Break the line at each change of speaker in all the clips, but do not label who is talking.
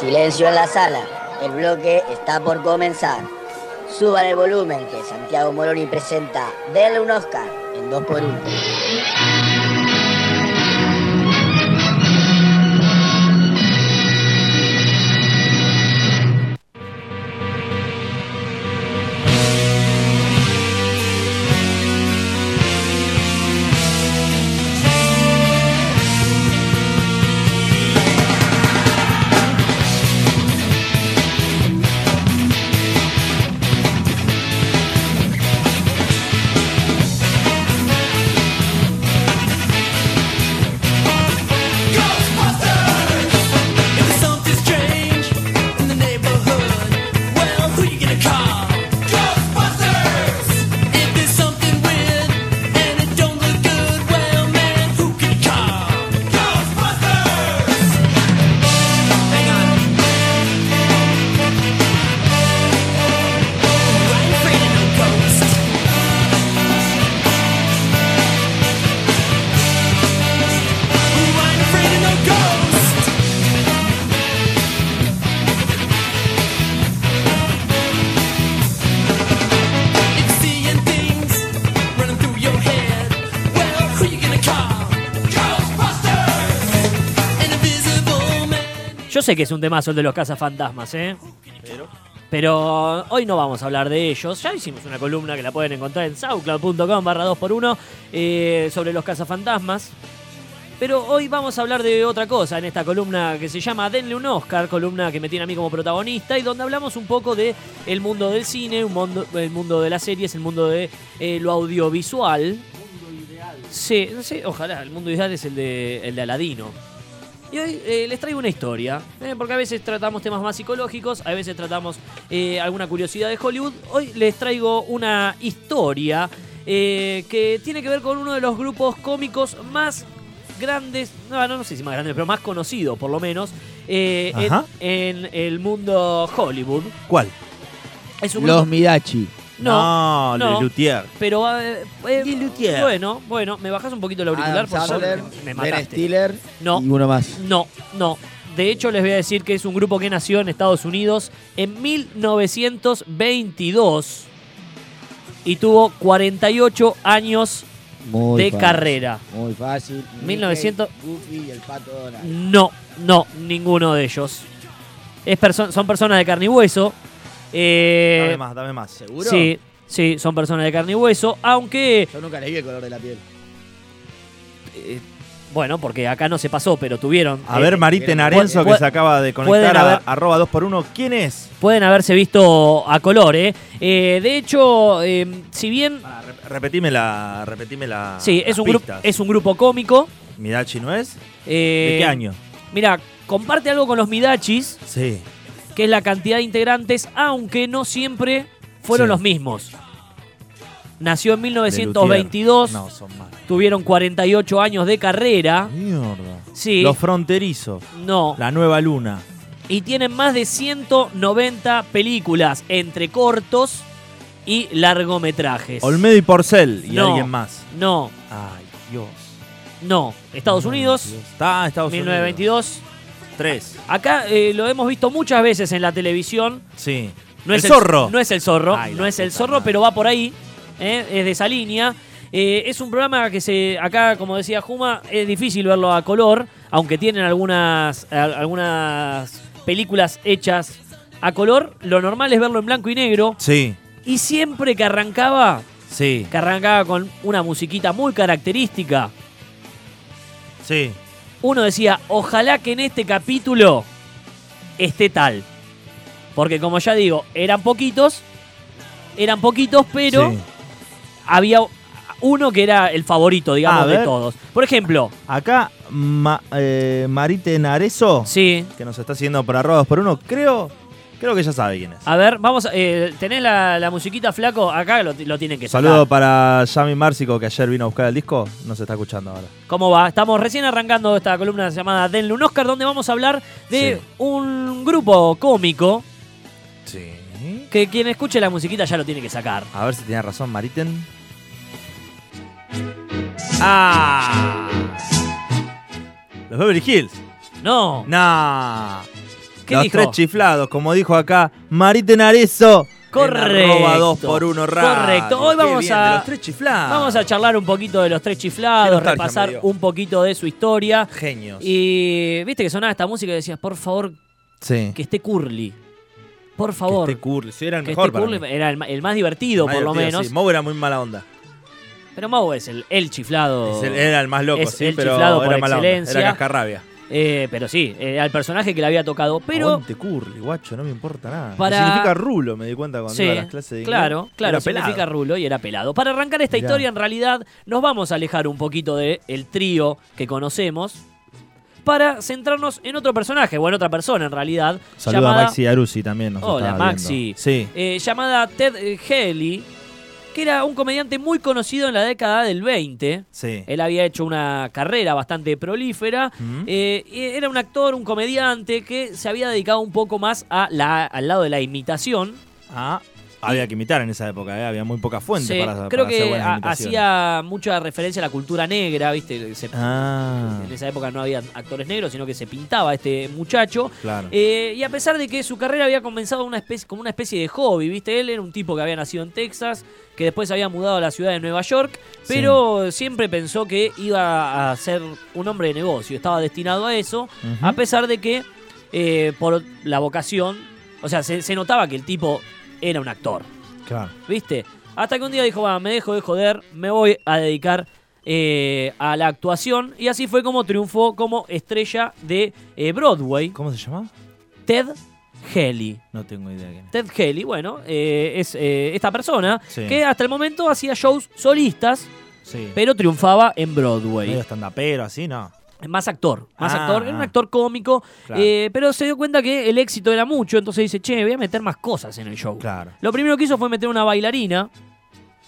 Silencio en la sala. El bloque está por comenzar. Suban el volumen que Santiago Moroni presenta Denle un Oscar en 2x1.
Sé que es un temazo el de los cazafantasmas, ¿eh? Pero hoy no vamos a hablar de ellos. Ya hicimos una columna que la pueden encontrar en saucloud.com barra 2x1 eh, sobre los cazafantasmas. Pero hoy vamos a hablar de otra cosa en esta columna que se llama Denle un Oscar, columna que me tiene a mí como protagonista y donde hablamos un poco de el mundo del cine, un mundo, el mundo de las series, el mundo de eh, lo audiovisual. Sí, sí, ojalá, el mundo ideal es el de, el de Aladino. Y hoy eh, les traigo una historia, eh, porque a veces tratamos temas más psicológicos, a veces tratamos eh, alguna curiosidad de Hollywood. Hoy les traigo una historia eh, que tiene que ver con uno de los grupos cómicos más grandes, no, no, no sé si más grandes, pero más conocidos por lo menos, en, en el mundo Hollywood.
¿Cuál?
Es un
Los
grupo-
Midachi.
No,
no,
no.
Lelutier.
pero eh, eh,
Luthier.
bueno, bueno, me bajas un poquito el auricular
Adam
ya
Sandler,
me
Ben
mataste.
Stiller
No.
y uno más.
No, no. De hecho, les voy a decir que es un grupo que nació en Estados Unidos en 1922 y tuvo 48 años
Muy
de
fácil,
carrera.
Muy fácil.
1900
Mickey, Goofy y el Pato Donald.
No, no, ninguno de ellos. Es perso- son personas de carne y hueso. Eh,
dame más, dame más.
¿Seguro?
Sí, sí, son personas de carne y hueso, aunque,
Yo nunca les vi el color de la piel.
eh, bueno, porque acá no se pasó, pero tuvieron.
A
eh,
ver, Marite
pu-
Narenzo, que se acaba de conectar a arroba 2x1. ¿Quién es?
pueden haberse visto a color, ¿eh? Eh, de hecho, eh, si bien
rep- repetime la. Repetime la.
Sí, es un, grupo, es un grupo cómico.
Midachi no es.
eh,
¿De qué año?
Mira, comparte algo con los Midachis,
Sí.
Que es la cantidad de integrantes, aunque no siempre fueron
Sí.
los mismos. Nació en
de
1922,
Luthier. No, son
tuvieron 48 años de carrera.
Mierda.
Sí,
Los fronterizos.
no.
La nueva luna.
Y tienen más de 190 películas entre cortos y largometrajes.
Olmedo y Porcel. Y
No.
alguien más.
No,
Ay, Dios.
no. Estados Unidos.
Está Estados
1922.
Unidos. Tres.
Acá eh, lo hemos visto muchas veces en la televisión.
Sí.
No
el
es
zorro.
No es el zorro,
Ay,
no es el zorro,
madre.
pero va por ahí. ¿eh? Es de esa línea. Eh, es un programa que se acá, como decía Juma, es difícil verlo a color, aunque tienen algunas, a- algunas películas hechas a color. Lo normal es verlo en blanco y negro.
Sí.
Y siempre que arrancaba,
Sí.
que arrancaba con una musiquita muy característica,
Sí.
Uno decía, ojalá que en este capítulo esté tal. Porque como ya digo, eran poquitos, eran poquitos, pero
Sí.
había uno que era el favorito, digamos, de todos. Por ejemplo,
Acá, Ma- eh, Marite Narezo,
sí.
que nos está siguiendo por arroba 2x1, creo, creo que ya sabe quién es.
A ver, vamos, a- eh, ¿tenés la, la musiquita flaco? Acá lo, lo tienen que sacar.
Saludo para Yami Márcico, que ayer vino a buscar el disco. Nos está escuchando ahora.
¿Cómo va? Estamos recién arrancando esta columna llamada Denle un Oscar, donde vamos a hablar de
Sí.
un grupo cómico
Sí.
que quien escuche la musiquita ya lo tiene que sacar.
A ver si tenía razón, Mariten.
¡Ah!
Los Beverly Hills.
No.
Nah.
¿Qué
los
dijo?
tres chiflados, como dijo acá, Marite Narezo.
Correcto.
2 por 1 radio.
Correcto. Hoy vamos
bien,
a-
los tres chiflados.
Vamos a charlar un poquito de los tres chiflados, repasar un poquito de su historia.
Genios.
Y viste que sonaba esta música y decías, por favor,
sí.
que esté Curly. Por favor.
Que esté Curly. Sí, era el
que
mejor
esté
para
Curly.
mí.
Era el, más divertido,
Más
por lo menos.
sí. Moe era muy mala onda.
Pero Mau es el, el chiflado.
Es el- era el más loco, sí,
el
pero
chiflado
era
por
mala onda.
excelencia.
Era cascarrabia.
Eh, pero sí, era el personaje que le había tocado. Pero.
Aguante Curly, guacho, no me importa nada.
Para-
Significa rulo, me di cuenta cuando
Sí,
iba a las clases de inglés.
claro, claro,
Era pelado.
significa rulo y era pelado. Para arrancar esta
Mirá.
historia, en realidad, nos vamos a alejar un poquito del el trío que conocemos para centrarnos en otro personaje, o en otra persona en realidad.
Saluda
llamada,
a Maxi Arusi también. Nos
Hola, Maxi.
viendo. Sí.
eh, llamada Ted eh, Haley, que era un comediante muy conocido en la década del 20.
Sí.
Él había hecho una carrera bastante prolífera.
Ujú.
Eh, era un actor, un comediante que se había dedicado un poco más a la, al lado de la imitación.
Ah, había que imitar en esa época, ¿eh? había muy poca fuente
Sí,
para,
creo
hacer
que
buenas
ha-
imitaciones.
hacía mucha referencia a la cultura negra, ¿viste? Se-
Ah,
En esa época no había actores negros, sino que se pintaba este muchacho.
claro.
Eh, y a pesar de que su carrera había comenzado una especie, como una especie de hobby, ¿viste? Él era un tipo que había nacido en Texas, que después se había mudado a la ciudad de Nueva York, pero siempre pensó que iba a ser un hombre de negocio, estaba destinado a eso, a pesar de que eh, por la vocación, o sea, se, se notaba que el tipo era un actor,
claro.
¿viste? Hasta que un día dijo, va, me dejo de joder, me voy a dedicar eh, a la actuación, y así fue como triunfó como estrella de eh, Broadway.
¿Cómo se llama?
Ted Haley.
No tengo idea quién es.
Ted Haley, bueno, eh, es esta persona
Sí.
que hasta el momento hacía shows solistas,
Sí.
pero triunfaba en
Medio
Broadway.
estandapero, así, no.
Más actor, más
Ah,
actor, era un
ah.
actor cómico,
Claro.
eh, pero se dio cuenta que el éxito era mucho, entonces dice, che, voy a meter más cosas en el show.
Claro.
Lo primero que hizo fue meter una bailarina,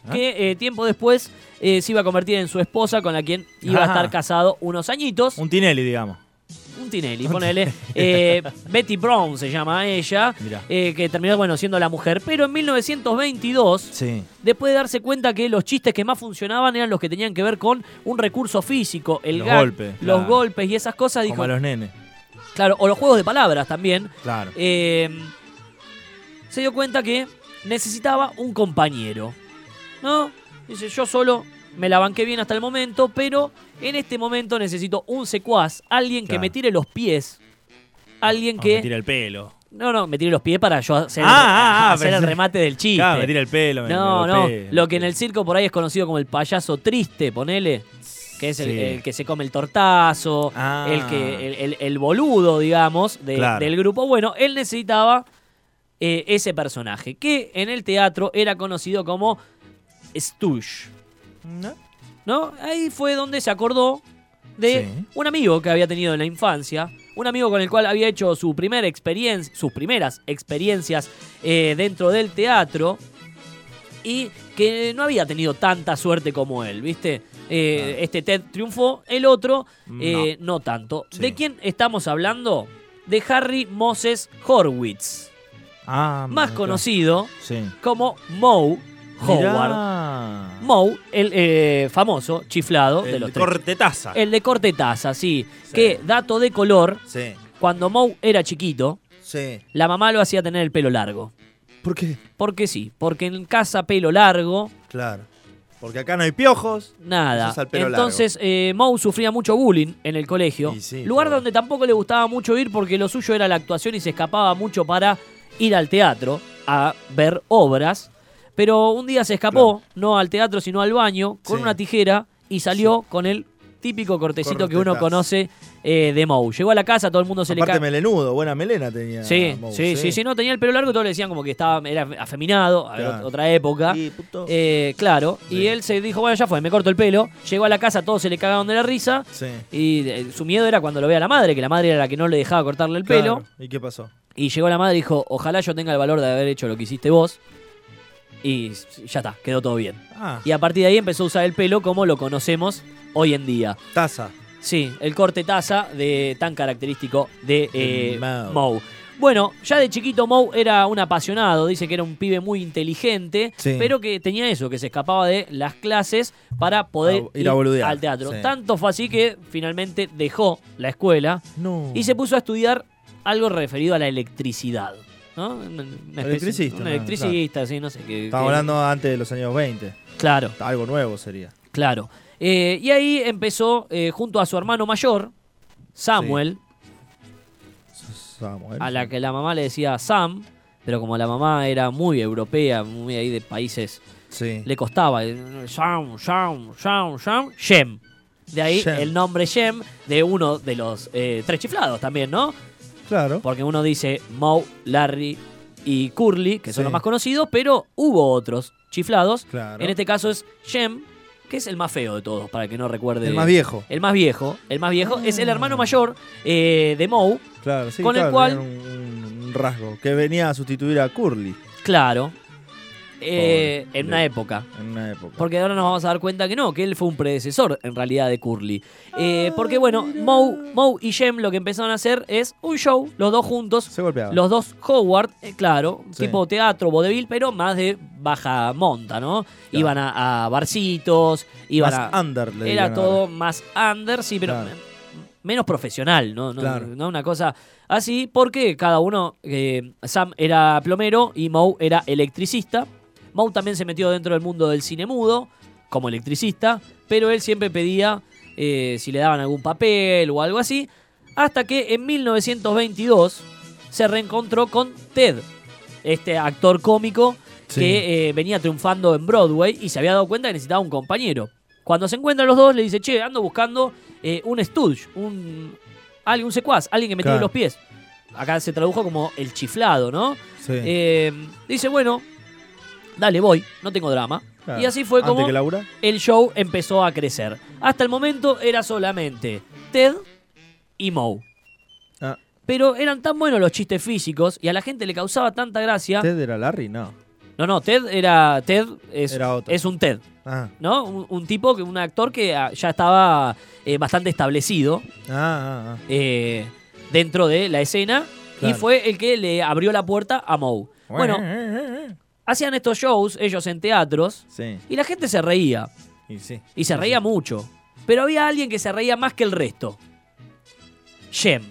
Ah.
que eh, tiempo después eh, se iba a convertir en su esposa, con la quien iba a estar casado unos añitos.
Un Tinelli, digamos.
Un Tinelli, ponele. Eh, Betty Brown se llama ella, eh, que terminó, bueno, siendo la mujer. Pero en 1922,
Sí.
después de darse cuenta que los chistes que más funcionaban eran los que tenían que ver con un recurso físico, el
Los
gag,
golpes,
los
claro.
golpes y esas cosas, dijo,
Como a los nenes.
claro, o los juegos de palabras también,
Claro.
eh, se dio cuenta que necesitaba un compañero. ¿No? Dice, yo solo me la banqué bien hasta el momento, pero en este momento necesito un secuaz, alguien que
Claro.
me tire los pies, alguien
Ah,
que...
me tira el pelo.
No, no, me tire los pies para yo hacer,
Ah, ah, ah,
hacer el
pensé-
remate del chiste.
Claro, me tira el pelo. me-
no,
me
no,
golpea.
lo que en el circo por ahí es conocido como el payaso triste, ponele. Que es el,
Sí.
el que se come el tortazo,
Ah.
el que el, el- el boludo, digamos, de-
Claro.
del grupo. Bueno, él necesitaba eh, ese personaje, que en el teatro era conocido como Stooge.
¿No?
¿no? Ahí fue donde se acordó de
Sí.
un amigo que había tenido en la infancia, un amigo con el cual había hecho su primera experiencia, sus primeras experiencias eh, dentro del teatro y que no había tenido tanta suerte como él, ¿viste? Eh, Este Ted triunfó, el otro eh, no. tanto.
Sí.
¿De quién estamos hablando? De Harry Moses Horwitz,
Ah,
más conocido
Sí.
como Moe Howard.
Mirá.
Moe, el eh, famoso chiflado de
El
los
de
tres.
cortetaza.
El de corte taza, sí.
Sí.
Que, dato de color,
Sí.
cuando Moe era chiquito,
Sí.
la mamá lo hacía tener el pelo largo.
¿Por qué?
Porque sí, porque en casa pelo largo,
Claro. Porque acá no hay piojos.
nada.
Pelo
Entonces eh, Moe sufría mucho bullying en el colegio.
Y sí,
lugar
pobre.
donde tampoco le gustaba mucho ir porque lo suyo era la actuación y se escapaba mucho para ir al teatro a ver obras. Pero un día se escapó, no al teatro sino al baño, con
Sí.
una tijera y salió con el típico cortecito que uno conoce eh, de Moe. Llegó a la casa, todo el mundo se
Aparte
le cae.
melenudo, buena melena tenía.
Sí,
Moe,
sí, sí, sí, no tenía el pelo largo, todos le decían como que estaba, era afeminado,
Claro.
otra época.
Sí, puto.
Eh, claro, y él se dijo, bueno, ya fue, me corto el pelo. Llegó a la casa, todos se le cagaron de la risa.
Sí.
Y eh, su miedo era cuando lo vea la madre, que la madre era la que no le dejaba cortarle el pelo.
¿Y qué pasó?
Y llegó la madre y dijo, ojalá yo tenga el valor de haber hecho lo que hiciste vos. Y ya está, quedó todo bien.
Ah,
Y a partir de ahí empezó a usar el pelo como lo conocemos hoy en día.
taza.
Sí, el corte taza de, tan característico de eh,
Moe.
Moe. Bueno, ya de chiquito Moe era un apasionado, dice que era un pibe muy inteligente,
Sí.
pero que tenía eso, que se escapaba de las clases para poder
A- ir a boludear.
al teatro.
Sí.
Tanto fue así que finalmente dejó la escuela
No.
y se puso a estudiar algo referido a la electricidad. ¿No? Una- especie-
Electricista,
Un electricista, sí, no sé qué.
Estamos hablando antes de los años 20.
Claro,
Algo nuevo sería.
claro. Eh, y ahí empezó, eh, junto a su hermano mayor, Samuel,
Samuel.
a la que la mamá le decía Sam, pero como la mamá era muy europea, muy ahí de países,
Sí.
le costaba. eh, Sam, Sam, Sam, Sam, Shem. De ahí
Shem.
el nombre Shem de uno de los eh, tres chiflados también, ¿no?
Claro.
Porque uno dice Moe, Larry y Curly, que son
Sí.
los más conocidos, pero hubo otros chiflados.
Claro.
En este caso es Shem, que es el más feo de todos, para que no recuerde.
El más viejo.
El más viejo. El más viejo es el hermano mayor eh, de Moe.
Claro, sí.
Con el
claro,
cual-
tenían Un, un rasgo que venía a sustituir a Curly
Claro. Eh, en una época.
en una época.
Porque ahora nos vamos a dar cuenta que no, que él fue un predecesor en realidad de Curly. Eh, porque bueno, Moe, Moe y Jem lo que empezaron a hacer es un show, los dos juntos.
Se golpeaba.
Los dos Howard, eh, claro,
Sí.
tipo teatro, vodevil, pero más de baja monta, ¿no? Iban a, a barcitos, iban
Más
a...
under, le
Era todo
ahora.
más under, sí, pero
Claro.
menos profesional, ¿no? No,
Claro.
no una cosa así, porque cada uno, Sam era plomero y Moe era electricista. Moe también se metió dentro del mundo del cine mudo como electricista, pero él siempre pedía eh, si le daban algún papel o algo así, hasta que en 1922 se reencontró con Ted, este actor cómico
Sí.
que eh, venía triunfando en Broadway y se había dado cuenta que necesitaba un compañero. Cuando se encuentran los dos, le dice, che, ando buscando eh, un stooge, un, un secuaz, alguien que me tire
Claro.
los pies. Acá se tradujo como el chiflado, ¿no?
Sí.
Dice, bueno, dale, voy, no tengo drama.
Claro.
Y así fue como
Laura.
el show empezó a crecer. Hasta el momento era solamente Ted y Moe.
Ah,
Pero eran tan buenos los chistes físicos y a la gente le causaba tanta gracia.
¿Ted era Larry? No.
No, no, Ted era. Ted es,
Era otro.
es un Ted,
Ah,
¿no? Un, un tipo, un actor que ah, ya estaba eh, bastante establecido
ah,
eh, dentro de la escena y fue el que le abrió la puerta a Moe. Bueno, hacían estos shows ellos en teatros
Sí,
y la gente se reía.
y sí.
Y se reía mucho. Pero había alguien que se reía más que el resto. Jem.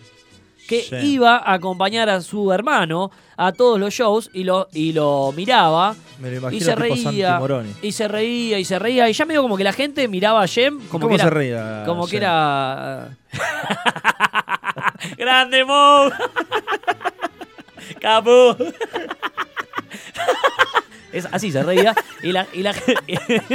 Que iba a acompañar a su hermano a todos los shows y lo, y lo miraba.
Me lo
Y
imagino
se
tipo Santi
reía. Y se reía y se reía. Y ya medio como que la gente miraba a Jem como
¿Cómo
que era.
se reía?
Como que era. ¡Grande Mo! ¡Capu! Es, así se reía y la, y la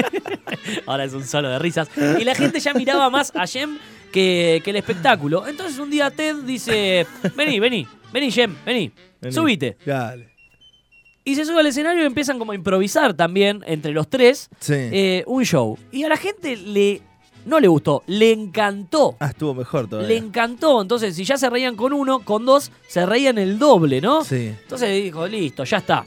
ahora es un solo de risas y la gente ya miraba más a Jem que, que el espectáculo entonces un día Ted dice vení vení vení Jem vení,
Vení.
subite
Dale.
y se sube al escenario y empiezan como a improvisar también entre los tres
Sí.
eh, un show y a la gente le no le gustó le encantó
ah, estuvo mejor todavía.
le encantó. Entonces, si ya se reían con uno, con dos, se reían el doble, ¿no?
Sí.
Entonces dijo, listo, ya está.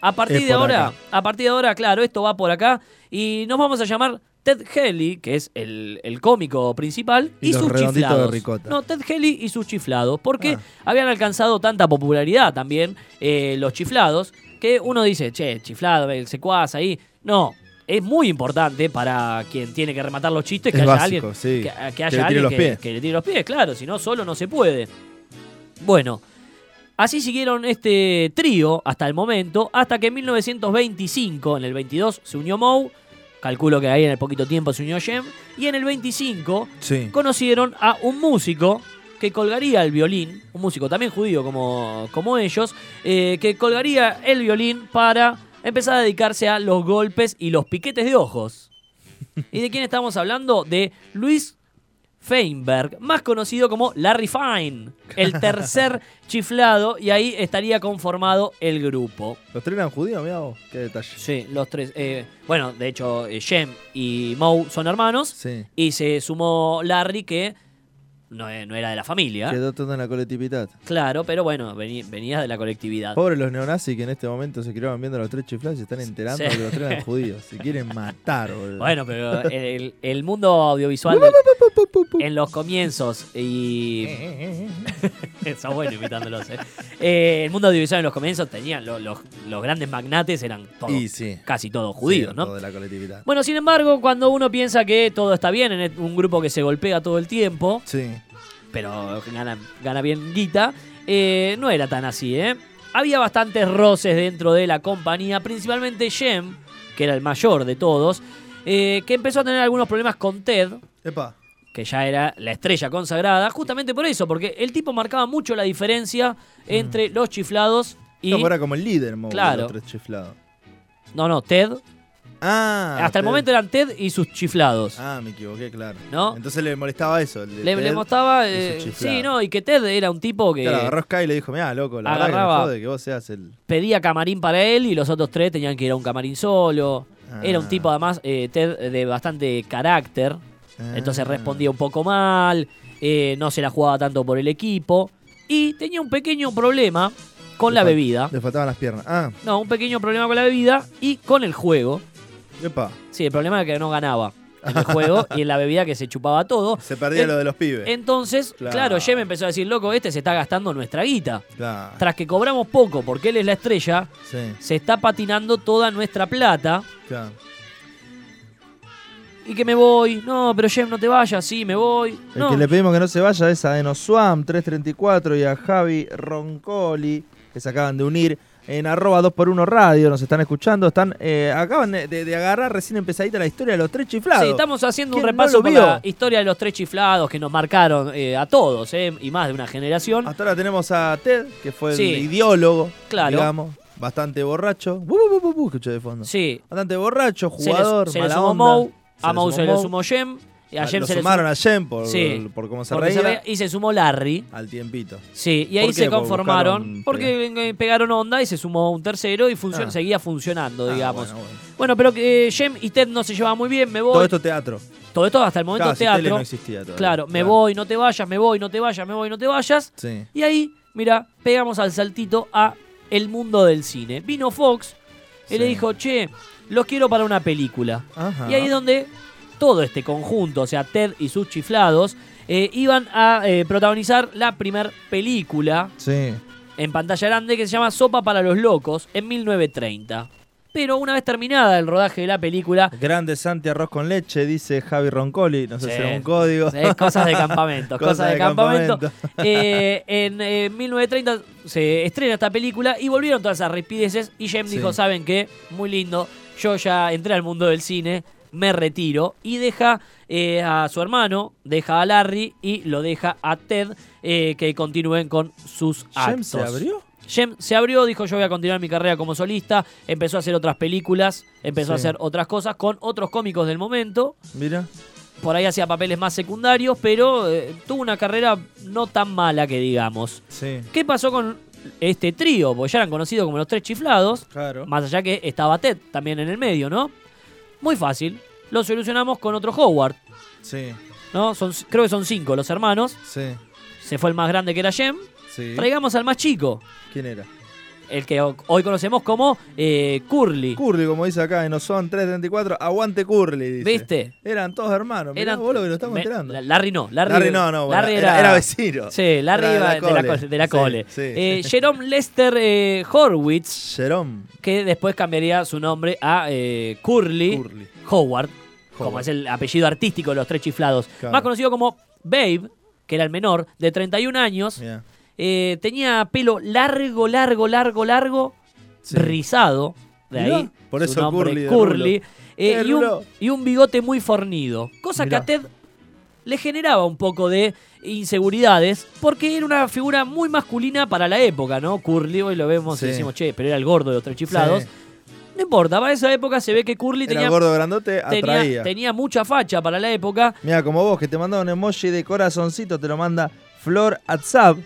A partir
Es
de ahora,
acá.
a partir de ahora, claro, esto va por acá. Y nos vamos a llamar Ted Helly, que es el, el cómico principal, y, sus
de
chiflados. No, Ted Helly y sus chiflados. Porque
Ah.
habían alcanzado tanta popularidad también eh, los chiflados, que uno dice, che, chiflado, el secuaz ahí. No. Es muy importante para quien tiene que rematar los chistes que
Es
haya
básico,
alguien
sí.
que, que
Que
haya
le tire
alguien
los
que,
pies.
que le tire los pies, claro, si no, solo no se puede. Bueno, así siguieron este trío hasta el momento, hasta que en 1925, en el 22, se unió Moe, calculo que ahí en el poquito tiempo se unió Jem, y en el 25
Sí.
conocieron a un músico que colgaría el violín, un músico también judío como, como ellos, eh, que colgaría el violín para empezar a dedicarse a los golpes y los piquetes de ojos. ¿Y de quién estamos hablando? De Luis Feinberg, más conocido como Larry Fine, el tercer chiflado, y ahí estaría conformado el grupo.
¿Los tres eran judíos? Mirá vos, qué detalle.
Sí, los tres. eh, bueno, de hecho, eh, Jem y Moe son hermanos.
Sí.
Y se sumó Larry, que no, eh, no era de la familia.
Quedó todo en la colectividad.
Claro, pero bueno, vení- venía de la colectividad.
Pobres los neonazis que en este momento se criaban viendo a los tres chiflados y se están enterando
Sí.
que los tres eran judíos. Se quieren matar, boludo.
Bueno, pero el, el mundo audiovisual en los comienzos y... Eso bueno imitándolos, ¿eh? Eh, El mundo audiovisual en los comienzos tenían lo- los, los grandes magnates, eran todos,
Y sí.
casi todos judíos,
Sí,
¿no?
todo de la colectividad.
Bueno, sin embargo, cuando uno piensa que todo está bien en un grupo que se golpea todo el tiempo,
Sí.
Pero gana, gana bien guita, eh, no era tan así, ¿eh? Había bastantes roces dentro de la compañía, principalmente Jem, que era el mayor de todos, eh, que empezó a tener algunos problemas con Ted,
Epa.
que ya era la estrella consagrada, justamente por eso, porque el tipo marcaba mucho la diferencia entre los chiflados y...
No, era como el líder, de
Claro.
los tres chiflados.
No, no, Ted.
Ah.
Hasta el
Ted.
momento eran Ted y sus chiflados.
Ah, me equivoqué, claro.
¿No?
Entonces le molestaba eso. el de
le,
Ted
le mostraba...
y
eh, sí, no, y que Ted era un tipo que
Claro, agarró Sky y le dijo, mira, loco, la verdad que
Agarraba-
me jode que vos seas el...
pedía camarín para él y los otros tres tenían que ir a un camarín solo. Era un
Ah.
tipo además, eh, Ted, de bastante carácter. Entonces
Ah.
respondía un poco mal, eh, no se la jugaba tanto por el equipo. Y tenía un pequeño problema con
Le
la
fal-
bebida.
Le faltaban las piernas. Ah,
No, un pequeño problema con la bebida y con el juego.
Epa.
Sí, el problema es que no ganaba en el juego y en la bebida que se chupaba todo.
Se perdía
En-
lo de los pibes.
Entonces,
Claro.
claro, Jem empezó a decir, loco, este se está gastando nuestra guita.
Claro.
Tras que cobramos poco porque él es la estrella,
Sí,
se está patinando toda nuestra plata.
claro.
Y que me voy. No, pero Jem, no te vayas. Sí, me voy.
El
No.
que le pedimos que no se vaya es a Enoswam 334 y a Javi Roncoli, que se acaban de unir en arroba 2x1 radio, nos están escuchando, están eh, acaban de, de agarrar recién empezadita la historia de los tres chiflados.
Sí, estamos haciendo un
¿Quién no
repaso por
vio?
la historia de los tres chiflados que nos marcaron eh, a todos, eh, y más de una generación.
Hasta ahora tenemos a Ted, que fue
Sí.
el ideólogo,
Claro.
digamos, bastante borracho. Escuché de fondo.
Sí,
Bastante borracho,
se
jugador,
se le
mala onda. Se
a se le sumó y a Jem
lo
se le
sumaron
sumó,
a Jem por,
Sí,
por cómo se reía
y se sumó Larry.
al tiempito.
Sí, y ahí
¿Por
se conformaron
buscaron
porque eh, pegaron onda y se sumó un tercero y
Ah.
seguía funcionando,
Ah,
digamos.
bueno,
bueno,
bueno.
pero que eh, Jem y Ted no se llevaban muy bien, me voy.
Todo esto teatro.
Todo esto hasta el momento
Claro, si
teatro.
no existía todavía.
Claro, me voy, no te vayas, me voy, no te vayas, me voy, no te vayas.
Sí.
Y ahí, mira, pegamos al saltito a el mundo del cine. Vino Fox y
Sí.
le dijo, che, los quiero para una película.
Ajá.
Y ahí es donde todo este conjunto, o sea, Ted y sus chiflados, eh, iban a eh, protagonizar la primer película
Sí.
en pantalla grande que se llama Sopa para los Locos en 1930. Pero una vez terminada el rodaje de la película,
Grande Santi arroz con leche, dice Javi Roncoli. No sé
Sí.
si era un código.
es cosas de campamento, cosas,
Cosas
de,
de
campamento.
campamento.
Eh, en eh, 1930 se estrena esta película y volvieron todas esas ripideces y
Sí.
dijo, ¿saben qué? Muy lindo, yo ya entré al mundo del cine, me retiro y deja eh, a su hermano, deja a Larry y lo deja a Ted eh, que continúen con sus actos.
¿Jem se abrió?
Jem se abrió, dijo yo voy a continuar mi carrera como solista, empezó a hacer otras películas, empezó a hacer otras cosas con otros cómicos del momento,
Mira.
por ahí hacía papeles más secundarios, pero eh, tuvo una carrera no tan mala que digamos.
Sí.
¿Qué pasó con este trío? Porque ya eran conocidos como los tres chiflados,
Claro.
más allá que estaba Ted también en el medio, ¿no? Muy fácil, lo solucionamos con otro Howard,
Sí.
¿no? Son, creo que son cinco los hermanos,
Sí.
se fue el más grande que era Jem,
Sí.
traigamos al más chico,
¿Quién era?
El que ho- hoy conocemos como eh, Curly.
Curly, como dice acá, en Oson 334. Aguante Curly, dice.
¿Viste?
Eran todos hermanos. Mirá
Eran-
vos lo que lo estamos
me-
enterando.
la- Larry no, Larry,
Larry no, no. bueno,
Larry
era, era vecino.
Sí, Larry
Era de la
de la,
cole.
co- de la
Sí,
cole.
sí.
Eh, Jerome Lester eh, Horwitz,
Jerome
que después cambiaría su nombre a Curly,
Curly.
Howard, como
Howard.
es el apellido artístico de los tres chiflados.
Claro.
Más conocido como Babe, que era el menor, de 31 años. Eh, tenía pelo largo, largo, largo, largo,
Sí.
rizado. De ahí.
por
su
eso
nombre,
Curly
Curly. Eh,
Eh,
y, un, y un bigote muy fornido. Cosa
Mirá.
que a Ted le generaba un poco de inseguridades porque era una figura muy masculina para la época, ¿no? Curly, hoy lo vemos
Sí.
y decimos, che, pero era el gordo de los tres chiflados.
Sí.
No importa, para esa época se ve que Curly
Era
tenía,
gordo grandote,
tenía,
atraía.
tenía mucha facha para la época.
Mira, como vos que te manda un emoji de corazoncito, te lo manda Flor WhatsApp,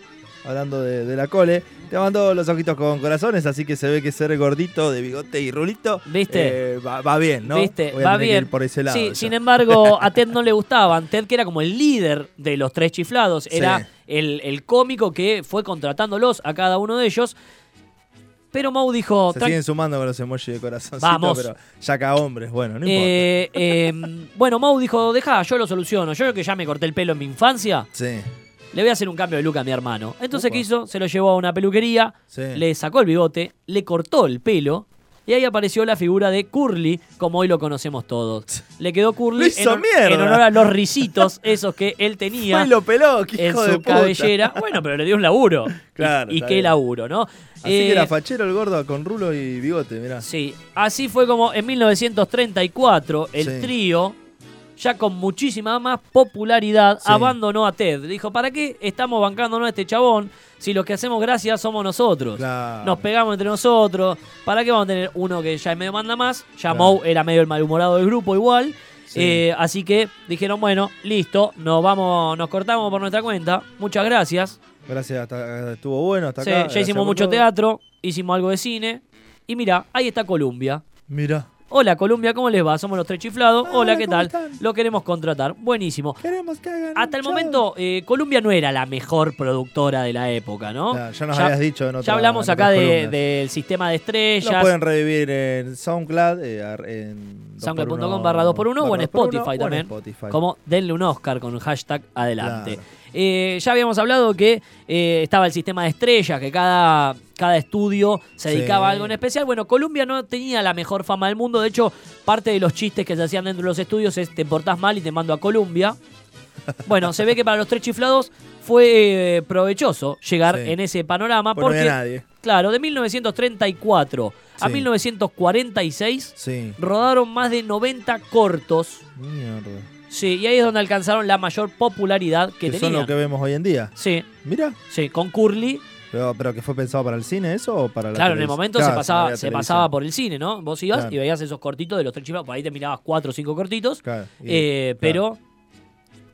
hablando de, de la cole. Te mandó los ojitos con corazones, así que se ve que ser gordito, de bigote y rulito,
¿Viste?
eh, va, va bien, ¿no?
¿Viste?
Voy a
Va bien.
por ese lado.
Sí,
ya.
sin embargo, a Ted no le gustaban. Ted, que era como el líder de los tres chiflados, era
Sí.
el, el cómico que fue contratándolos a cada uno de ellos. Pero Mau dijo,
Se
"Tran-
siguen sumando con los emojis de corazoncito,
Vamos.
pero ya acá hombres, bueno, no importa.
eh, eh, bueno, Mau dijo, deja, yo lo soluciono. Yo que ya me corté el pelo en mi infancia,
Sí,
le voy a hacer un cambio de look a mi hermano. Entonces,
Upa.
¿qué hizo? Se lo llevó a una peluquería,
sí.
le sacó el bigote, le cortó el pelo. y ahí apareció la figura de Curly, como hoy lo conocemos todos. Le quedó Curly en, en honor a los risitos, esos que él tenía
Fue lo peló,
en
hijo de
su
puta.
cabellera. Bueno, pero le dio un laburo.
Claro,
Y, qué
bien.
laburo, ¿no?
Así que
Eh,
era fachero el gordo con rulo y bigote, mirá.
Sí, así fue como en 1934 el
Sí.
trío, ya con muchísima más popularidad,
Sí.
abandonó a Ted. Dijo, ¿para qué estamos bancándonos a este chabón si los que hacemos gracia somos nosotros?
Claro.
Nos pegamos entre nosotros. ¿Para qué vamos a tener uno que ya es medio manda más? Ya
Claro.
Moe era medio el malhumorado del grupo igual.
Sí.
Eh, así que dijeron, bueno, listo, nos vamos, nos cortamos por nuestra cuenta. Muchas gracias.
Gracias, hasta, estuvo bueno hasta
Sí,
acá.
ya hicimos mucho
todo.
teatro, hicimos algo de cine. Y mira, ahí está Columbia.
Mirá.
Hola Columbia, ¿cómo les va? Somos los tres chiflados.
Hola,
Hola, ¿qué
¿cómo
tal?
están?
Lo queremos contratar. Buenísimo.
Queremos que hagan
Hasta el
show.
momento, eh, Columbia no era la mejor productora de la época, ¿no?
Ya, ya nos habías dicho en
Ya
otra-
hablamos
en
acá de- del sistema de
Lo
estrellas.
pueden revivir en SoundCloud, eh, en
Soundcloud.com barra 2x1 o en
barra 2x1
Spotify
o en
también.
Spotify.
Como denle un Oscar con el hashtag adelante.
Claro.
Eh, ya habíamos hablado que estaba el sistema de estrellas, que cada, cada estudio se
Sí.
dedicaba a algo en especial. Bueno, Columbia no tenía la mejor fama del mundo. De hecho, parte de los chistes que se hacían dentro de los estudios es te portás mal y te mando a Columbia. Bueno, se ve que para los tres chiflados fue eh, provechoso llegar
Sí.
en ese panorama
Pues no
porque,
había nadie.
claro, de 1934 a
Sí.
1946
Sí.
rodaron más de 90 cortos.
Mierda.
Sí, y ahí es donde alcanzaron la mayor popularidad que
Que son
tenían.
lo que vemos hoy en día.
Sí,
Mira.
sí, con Curly.
Pero, pero que fue pensado para el cine eso o para la
Claro, en el momento
Claro,
se pasaba, se pasaba por el cine, ¿no? Vos ibas
Claro.
y veías esos cortitos de los tres chiflados, por ahí te mirabas cuatro o cinco cortitos.
Claro, y-
eh. Pero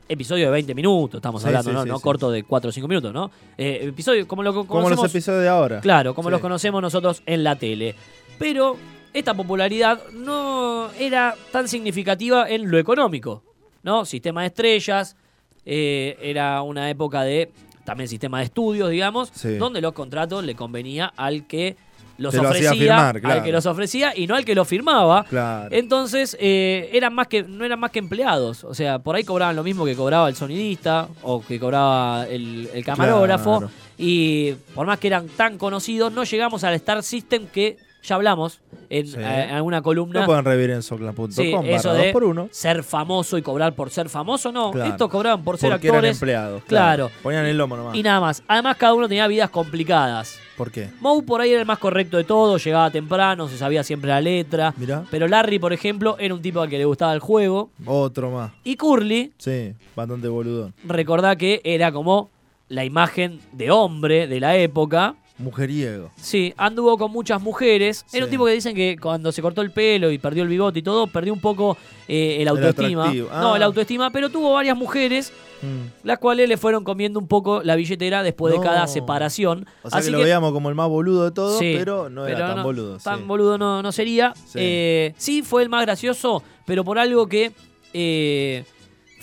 episodio de 20 minutos, estamos
Sí,
hablando,
sí,
¿no?
sí,
no corto de 4 o 5 minutos, ¿no? Eh, episodio como lo co-
Como
conocemos.
los episodios de ahora.
Claro, como los conocemos nosotros en la tele. Pero esta popularidad no era tan significativa en lo económico, ¿no? Sistema de estrellas, eh, era una época de también sistema de estudios, digamos,
Sí.
donde los contratos le convenía al que los
Te lo hacía
ofrecía, al que los ofrecía y no al que los firmaba.
Claro.
Entonces, eh, eran más que, no eran más que empleados. O sea, por ahí cobraban lo mismo que cobraba el sonidista o que cobraba el, el camarógrafo.
Claro.
Y por más que eran tan conocidos, no llegamos al Star System que ya hablamos en,
Sí.
eh, en alguna columna.
Lo pueden revivir en socla.com
Sí, eso
2
de
por 1
ser famoso y cobrar por ser famoso, no.
Claro.
Estos cobraban por ser
Porque eran
actores.
empleados.
Claro.
Ponían el lomo nomás.
Y nada más. Además, cada uno tenía vidas complicadas.
¿Por qué?
Moe por ahí era el más correcto de todos, llegaba temprano, se sabía siempre la letra.
Mirá.
Pero Larry, por ejemplo, era un tipo al que le gustaba el juego.
Otro más.
Y Curly,
Sí, bastante boludón.
recordá que era como la imagen de hombre de la época.
Mujeriego.
Sí, anduvo con muchas mujeres. Era un tipo que dicen que cuando se cortó el pelo y perdió el bigote y todo, perdió un poco eh, el autoestima. No,
Ah.
el autoestima, pero tuvo varias mujeres,
Mm.
las cuales le fueron comiendo un poco la billetera después de cada separación.
O sea
Así
que lo
que-
veíamos como el más boludo de todos,
Sí,
pero no era
pero
tan boludo.
Tan
sí.
boludo no, no sería.
Sí.
Eh, Sí. fue el más gracioso, pero por algo que eh,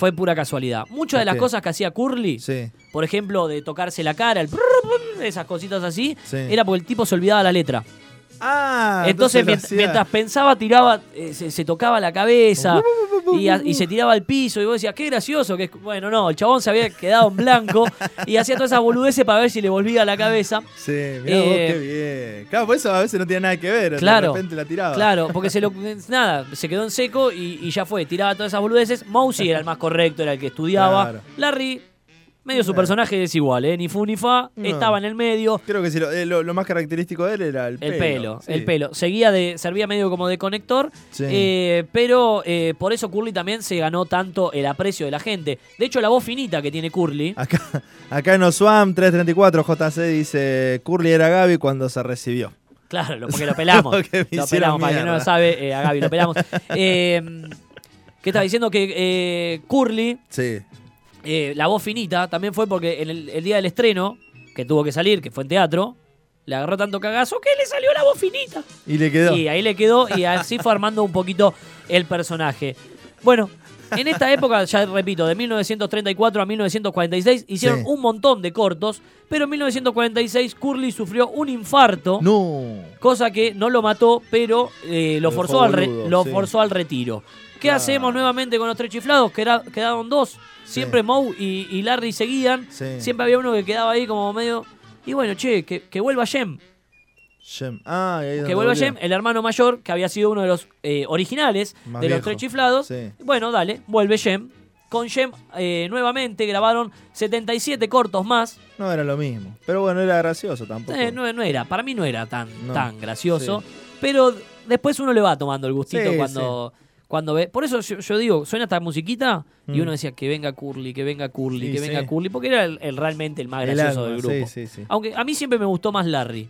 fue pura casualidad. Muchas de
¿Por
las cosas que hacía Curly,
Sí,
por ejemplo, de tocarse la cara, el esas cositas así,
Sí.
era porque el tipo se olvidaba la letra.
Ah,
entonces, mientras pensaba, tiraba, eh, se, se tocaba la cabeza y, a- y se tiraba al piso. Y vos decías, qué gracioso. que es-". Bueno, no, el chabón se había quedado en blanco y hacía todas esas boludeces para ver si le volvía la cabeza.
Sí, mirá vos,
Eh,
qué bien. Claro, por eso a veces no tiene nada que ver.
Claro,
De repente la tiraba.
Claro, porque se lo, nada, se quedó en seco y, y ya fue, tiraba todas esas boludeces. Mousy era el más correcto, era el que estudiaba.
Claro.
Larry, medio su
Nah.
personaje es igual, ¿eh? ni fu ni fa,
No.
estaba en el medio.
Creo que sí, lo, eh, lo- lo más característico de él era el,
El pelo,
sí.
el pelo. Seguía de, servía medio como de conector,
Sí.
eh, pero eh, por eso Curly también se ganó tanto el aprecio de la gente. De hecho, la voz finita que tiene Curly,
Acá, acá en Oswam 334 JC dice Curly era Gaby cuando se recibió.
claro, porque lo pelamos. Lo pelamos, para quien no lo sabe, eh, a Gaby lo pelamos. Eh, ¿Qué estaba diciendo? Que eh, Curly
Sí.
Eh, la voz finita también fue porque en el, el día del estreno, que tuvo que salir, que fue en teatro, le agarró tanto cagazo que le salió la voz finita.
Y le quedó.
Y ahí le quedó y así fue armando un poquito el personaje. Bueno, en esta época, ya repito, de 1934 a 1946, hicieron
Sí.
un montón de cortos, pero en 1946 Curly sufrió un infarto,
No.
cosa que no lo mató, pero eh, lo, forzó, al re-
boludo,
lo
sí.
forzó al retiro. ¿Qué hacemos nuevamente con los tres chiflados? Queda- quedaron dos. Siempre Moe y, y Larry seguían. Siempre había uno que quedaba ahí como medio. Y bueno, che, que, que vuelva Jem.
Shem. Ah, ahí
que vuelve. Jem, el hermano mayor, que había sido uno de los eh, originales
Más
de los tres chiflados.
Sí.
Bueno, dale, vuelve Jem. Con Jem eh, nuevamente grabaron 77 cortos más.
No era lo mismo. Pero bueno, era gracioso tampoco.
Eh, no, no era, para mí no era tan,
No,
tan gracioso.
sí.
Pero después uno le va tomando el gustito
Sí,
cuando, cuando ve. Por eso yo, yo digo, suena esta musiquita y
Mm.
uno decía que venga Curly, que venga Curly, que venga Curly, porque era el, el- realmente el más
El
gracioso
alma,
del grupo. Aunque a mí siempre me gustó más Larry.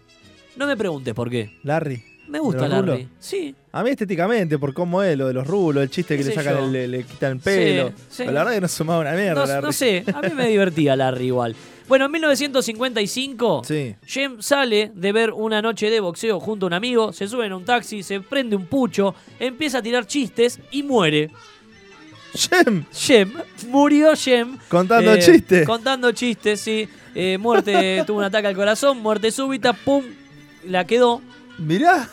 No me preguntes por qué.
Larry.
Me gusta
¿De los
Larry.
rulos?
Sí.
A mí estéticamente, por cómo es, lo de los rulos, el chiste que
¿Qué
le
sé
sacan,
yo?
el- le, le quitan el pelo.
Sí.
Pero la verdad que no sumaba una mierda,
No,
Larry.
no sé, a mí me divertía Larry igual. Bueno, en 1955,
Sí.
Jem sale de ver una noche de boxeo junto a un amigo, se sube en un taxi, se prende un pucho, empieza a tirar chistes y muere.
Shem,
Jem, murió Jem.
contando
Eh,
chistes.
Contando chistes, sí. Eh, muerte, tuvo un ataque al corazón, muerte súbita, pum, la quedó.
Mirá.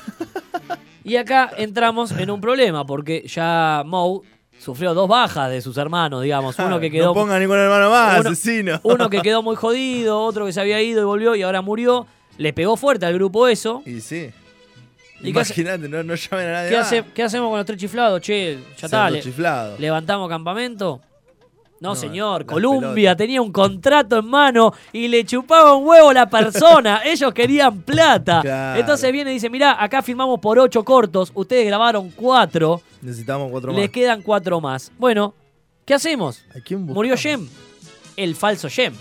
Y acá entramos en un problema, porque ya Moe sufrió dos bajas de sus hermanos, digamos. Uno que quedó
No ponga ningún hermano más,
Uno-
asesino.
Uno que quedó muy jodido, otro que se había ido y volvió y ahora murió. Le pegó fuerte al grupo eso.
Y sí.
¿Y qué hace-
Imagínate, no, no llamen a nadie
¿Qué, hace- qué hacemos con los tres chiflados? Che, ya está. Le-. ¿Levantamos campamento? No,
No,
señor.
pelotas.
tenía un contrato en mano y le chupaba un huevo la persona. Ellos querían plata.
Claro.
Entonces viene y dice, mirá, acá firmamos por ocho cortos. Ustedes grabaron cuatro.
Necesitamos cuatro
Les
más.
quedan cuatro más. Bueno, ¿qué hacemos?
¿A quién
Murió? Jem. El falso Jem.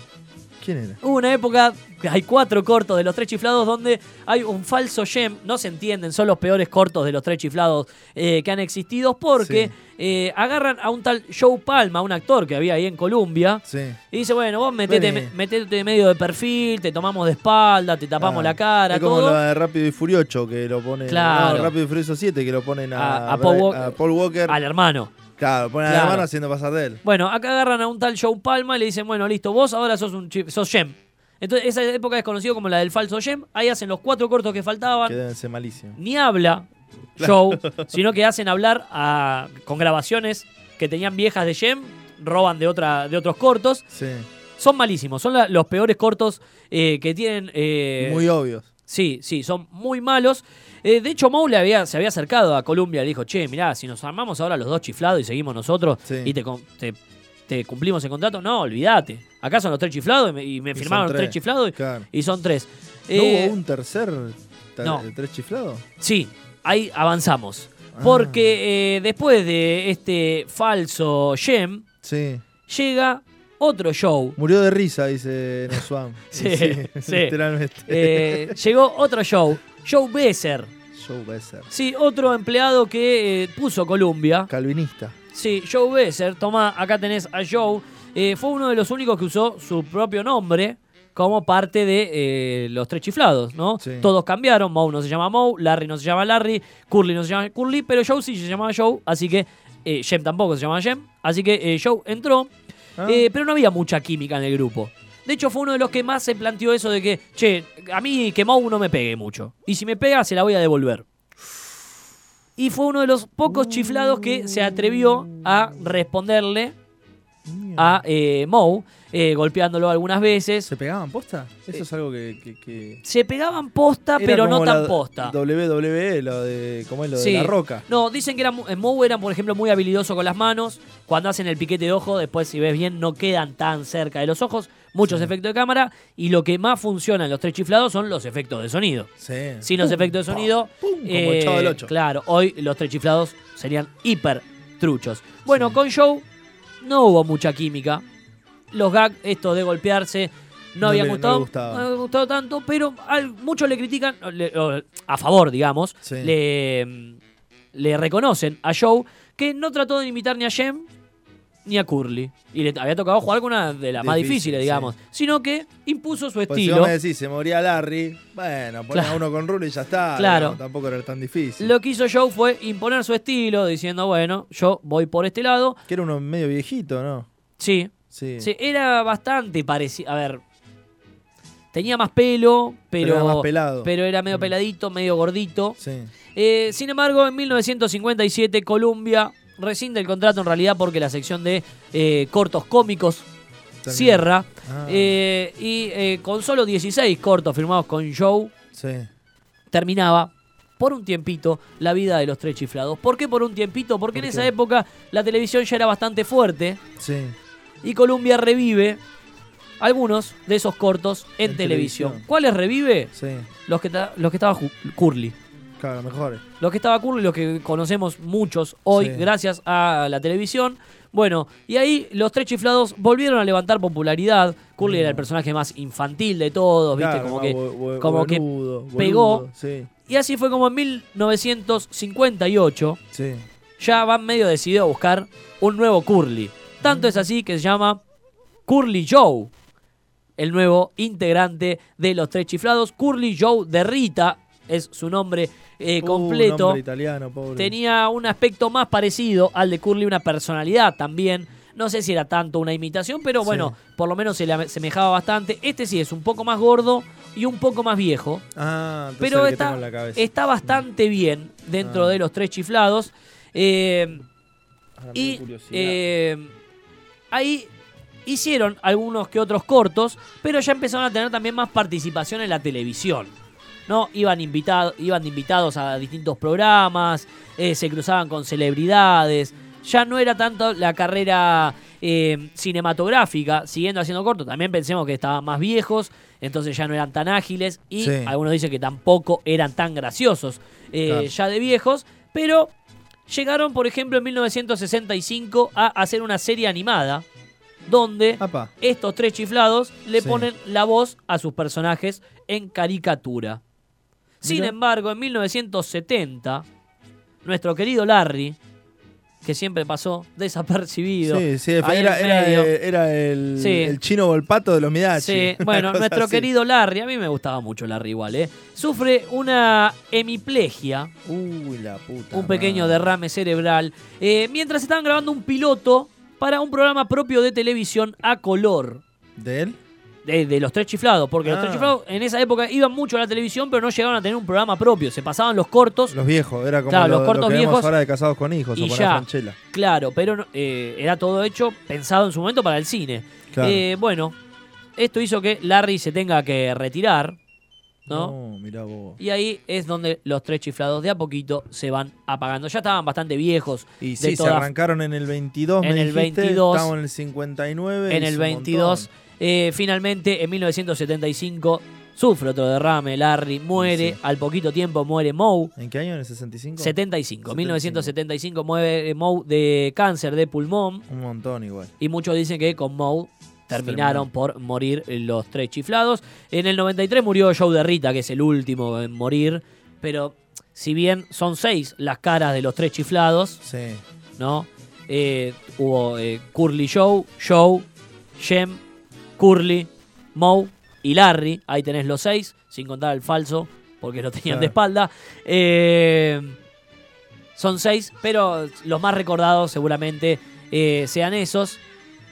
¿Quién era?
Hubo una época, hay cuatro cortos de los tres chiflados donde hay un falso gem, no se entienden, son los peores cortos de los tres chiflados eh, que han existido porque
Sí.
eh, agarran a un tal Joe Palma, un actor que había ahí en Colombia,
Sí.
y dice, bueno, vos metete, me- metete medio de perfil, te tomamos de espalda, te tapamos
Ah,
la cara,
Es como
todo.
la de Rápido y Furioso que lo ponen.
Claro.
no, Rápido y Furioso 7 que lo ponen a,
A- a Paul
Bra-
Walker.
a Paul Walker.
Al hermano.
Claro, ponen a
Claro.
la mano haciendo pasar de él.
Bueno, acá agarran a un tal Joe Palma y le dicen, bueno, listo, vos ahora sos un chi- sos Gem. Entonces, esa época es conocido como la del falso Gem. Ahí hacen los cuatro cortos que faltaban.
Deben ser malísimos.
ni habla Joe, sino que hacen hablar a- con grabaciones que tenían viejas de Gem, roban de, otra, de otros cortos.
Sí.
Son malísimos, son la- los peores cortos eh, que tienen. eh,
Muy obvios.
Sí, sí, son muy malos. Eh, de hecho, Moe le había, se había acercado a Columbia y le dijo, che, mirá, si nos armamos ahora los dos chiflados y seguimos nosotros
Sí.
y te, con- te- te cumplimos el contrato, no, olvídate. Acá son los tres chiflados y me, y me
Y
firmaron los tres
tres,
chiflados y-
claro.
y son tres.
¿No
Eh,
hubo un tercer
no.
tres chiflados?
Sí, ahí avanzamos.
Ah.
Porque eh, después de este falso Gem,
Sí.
llega otro show.
Murió de risa, dice Neswam.
Sí, sí.
Literalmente.
Eh, llegó otro show, Joe Besser.
Joe Besser.
Sí, otro empleado que eh, puso Columbia.
Calvinista.
Sí, Joe Besser. Toma, acá tenés a Joe. Eh, fue uno de los únicos que usó su propio nombre como parte de eh, los tres chiflados, ¿no?
Sí.
Todos cambiaron. Moe no se llama Moe, Larry no se llama Larry, Curly no se llama Curly, pero Joe sí se llamaba Joe, así que eh, Jem tampoco se llama Jem. Así que Joe entró,
Ah.
pero no había mucha química en el grupo. De hecho, fue uno de los que más se planteó eso de que, che, a mí que Moe no me pegue mucho. Y si me pega, se la voy a devolver. Y fue uno de los pocos chiflados que se atrevió a responderle a eh, Moe, eh, golpeándolo algunas veces.
¿Se pegaban posta? Eso es algo que. que- que-
Se pegaban posta,
Era
pero no tan posta.
WWE, lo de. ¿Cómo es lo
Sí.
de la roca?
No, dicen que era, en Moe eran, por ejemplo, muy habilidoso con las manos. Cuando hacen el piquete de ojo, después, si ves bien, no quedan tan cerca de los ojos. Muchos
Sí.
efectos de cámara. Y lo que más funciona en los tres chiflados son los efectos de sonido.
Sí.
Sin los efectos de sonido.
pum, como
eh,
el Chavo del Ocho.
Claro, hoy los tres chiflados serían hiper truchos. Bueno, con Joe no hubo mucha química. Los gags, esto de golpearse, no,
No no
gustado.
gustaba.
no habían gustado tanto, pero al- muchos le critican, le- a favor, digamos,
Sí.
le, le reconocen a Joe que no trató de imitar ni a Jem ni a Curly. Y le había tocado jugar con una de las más
Difícil,
difíciles,
sí.
digamos. Sino que impuso su
Pues si
estilo.
vos me decís, se moría Larry, bueno, ponés
Claro.
a uno con rulo y ya está.
Claro.
digamos, tampoco era tan difícil.
Lo que hizo Joe fue imponer su estilo, diciendo, bueno, yo voy por este lado.
Que era uno medio viejito, ¿no?
Sí,
Sí.
sí era bastante parecido. A ver, tenía más pelo, pero,
era más pelado.
pero era medio
Mm.
peladito, medio gordito.
Sí.
Eh, sin embargo, en 1957, Columbia rescinde el contrato en realidad porque la sección de eh, cortos cómicos cierra.
Ah,
Eh, y eh, con solo 16 cortos firmados con Joe,
sí.
terminaba por un tiempito la vida de los tres chiflados. ¿Por qué por un tiempito? Porque en
¿Por
esa época la televisión ya era bastante fuerte
Sí.
y Columbia revive algunos de esos cortos en,
En
televisión.
televisión.
¿Cuáles revive?
Sí.
Los que, los que estaba Curly.
Claro, mejores.
Los que estaba Curly, los que conocemos muchos hoy
Sí.
gracias a la televisión. Bueno, y ahí los tres chiflados volvieron a levantar popularidad. Curly era el personaje más infantil de todos, ¿viste?
Claro,
como que, como que pegó.
boludo, Sí,
Y así fue como en 1958
sí.
ya van medio decididos a buscar un nuevo Curly. Tanto es así que se llama Curly Joe, el nuevo integrante de los tres chiflados. Curly Joe de Rita es su nombre eh,
Uh,
completo.
nombre italiano, pobre.
Tenía un aspecto más parecido al de Curly, una personalidad también. No sé si era tanto una imitación, pero
Sí.
bueno, por lo menos se le asemejaba bastante. Este sí es un poco más gordo y un poco más viejo.
Ah,
Pero está, está bastante bien dentro
Ah.
de los tres chiflados. Eh, y eh, ahí hicieron algunos que otros cortos, pero ya empezaron a tener también más participación en la televisión. ¿No? Iban, invitado, iban invitados a distintos programas, eh, se cruzaban con celebridades. Ya no era tanto la carrera eh, cinematográfica, siguiendo haciendo cortos. También pensemos que estaban más viejos, entonces ya no eran tan ágiles y
Sí.
algunos dicen que tampoco eran tan graciosos eh,
Claro.
ya de viejos, pero llegaron, por ejemplo, en 1965 a hacer una serie animada donde
Apa.
estos tres chiflados le
Sí.
ponen la voz a sus personajes en caricatura. Sin embargo, en 1970, nuestro querido Larry, que siempre pasó desapercibido,
Sí, sí, era, el,
Sí.
el chino Volpato de los Midachi.
Sí, bueno, nuestro
así.
querido Larry, a mí me gustaba mucho Larry igual, ¿eh? Sufre una hemiplegia,
Uy, la puta.
un pequeño
madre.
derrame cerebral, eh, mientras estaban grabando un piloto para un programa propio de televisión a color.
¿De él?
De, de los tres chiflados, porque los
Ah.
tres chiflados en esa época iban mucho a la televisión, pero no llegaron a tener un programa propio. Se pasaban los cortos,
Los viejos, era como
Claro,
lo,
los cortos
lo que
viejos
ahora de Casados con Hijos
y
o
ya.
la Franchella.
claro, pero eh, era todo hecho pensado en su momento para el cine.
Claro.
Eh, bueno, esto hizo que Larry se tenga que retirar, ¿no?
No, mirá vos.
Y ahí es donde los tres chiflados de a poquito se van apagando. Ya estaban bastante viejos.
Y
de
se arrancaron en el 22,
En
me
el
dijiste,
22,
Estamos en el 59.
en el
un
22.
montón.
Eh, finalmente, en 1975, sufre otro derrame. Larry muere.
Sí.
Al poquito tiempo muere Moe.
¿En qué año? ¿En el 65?
75.
75.
1975 muere Moe de cáncer de pulmón.
Un montón igual.
Y muchos dicen que con Moe terminaron por morir los tres chiflados. En el 93 murió Joe de Rita, que es el último en morir. Pero si bien son seis las caras de los tres chiflados,
Sí.
¿no? Eh, hubo eh, Curly Joe, Joe, Jem, Curly, Moe y Larry. Ahí tenés los seis, sin contar el falso, porque lo tenían de espalda. Eh, son seis, pero los más recordados seguramente eh, sean esos.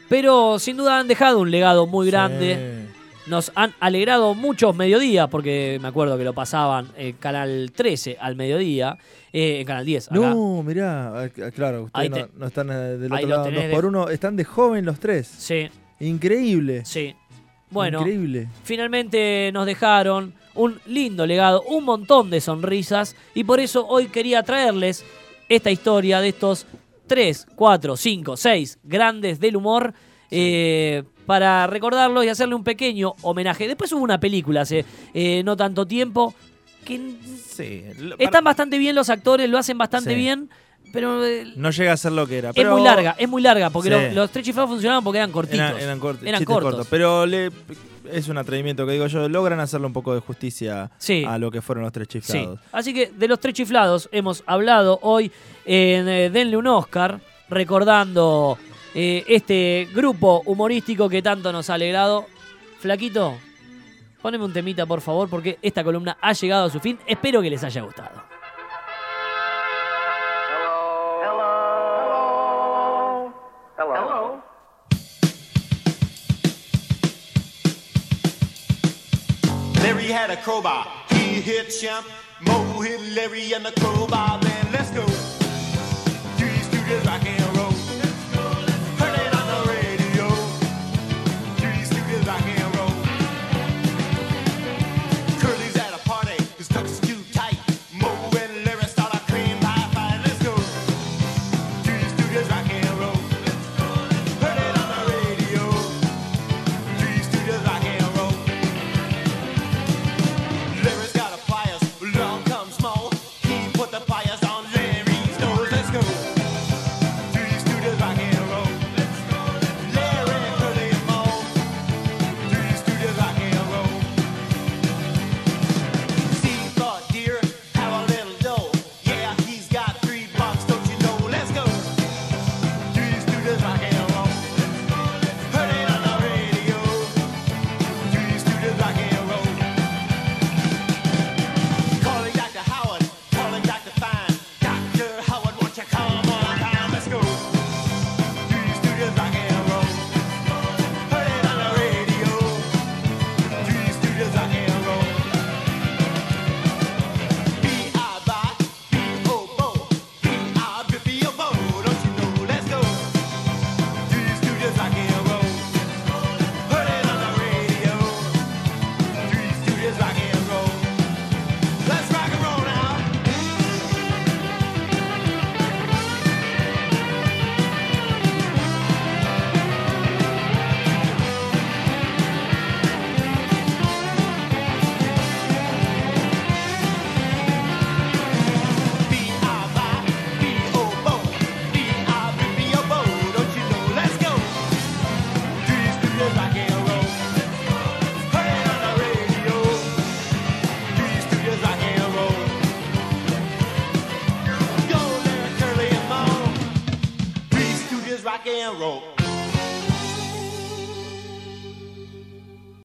Pero sin duda han dejado un legado muy grande. Nos han alegrado muchos mediodías, porque me acuerdo que lo pasaban en Canal 13 al mediodía, eh, en Canal 10. acá.
No, mirá, ah, claro, ustedes
te-
no, no están eh, del otro lado. Dos por uno, están de joven los tres.
Sí,
Increíble.
sí. Bueno,
Increíble.
finalmente nos dejaron un lindo legado, un montón de sonrisas, y por eso hoy quería traerles esta historia de estos 3, 4, 5, 6 grandes del humor. eh, para recordarlos y hacerle un pequeño homenaje. Después hubo una película hace eh, no tanto tiempo que
Sí.
están bastante bien los actores, lo hacen bastante
Sí.
bien, pero eh,
No llega a ser lo que era.
es muy larga, es muy larga, porque
Sí.
los tres chiflados funcionaban porque eran cortitos.
Eran, eran
cortos.
cortos. Pero le, es un atrevimiento que digo yo. Logran hacerle un poco de justicia
Sí.
a lo que fueron los tres
Sí.
chiflados.
Así que de los tres chiflados hemos hablado hoy en eh, Denle un Oscar, recordando eh, este grupo humorístico que tanto nos ha alegrado. Flaquito, poneme un temita por favor, porque esta columna ha llegado a su fin. Espero que les haya gustado.
Larry had a crowbar. He hit Champ. Mo hit Larry and the crowbar. Then let's go. Three Stooges rock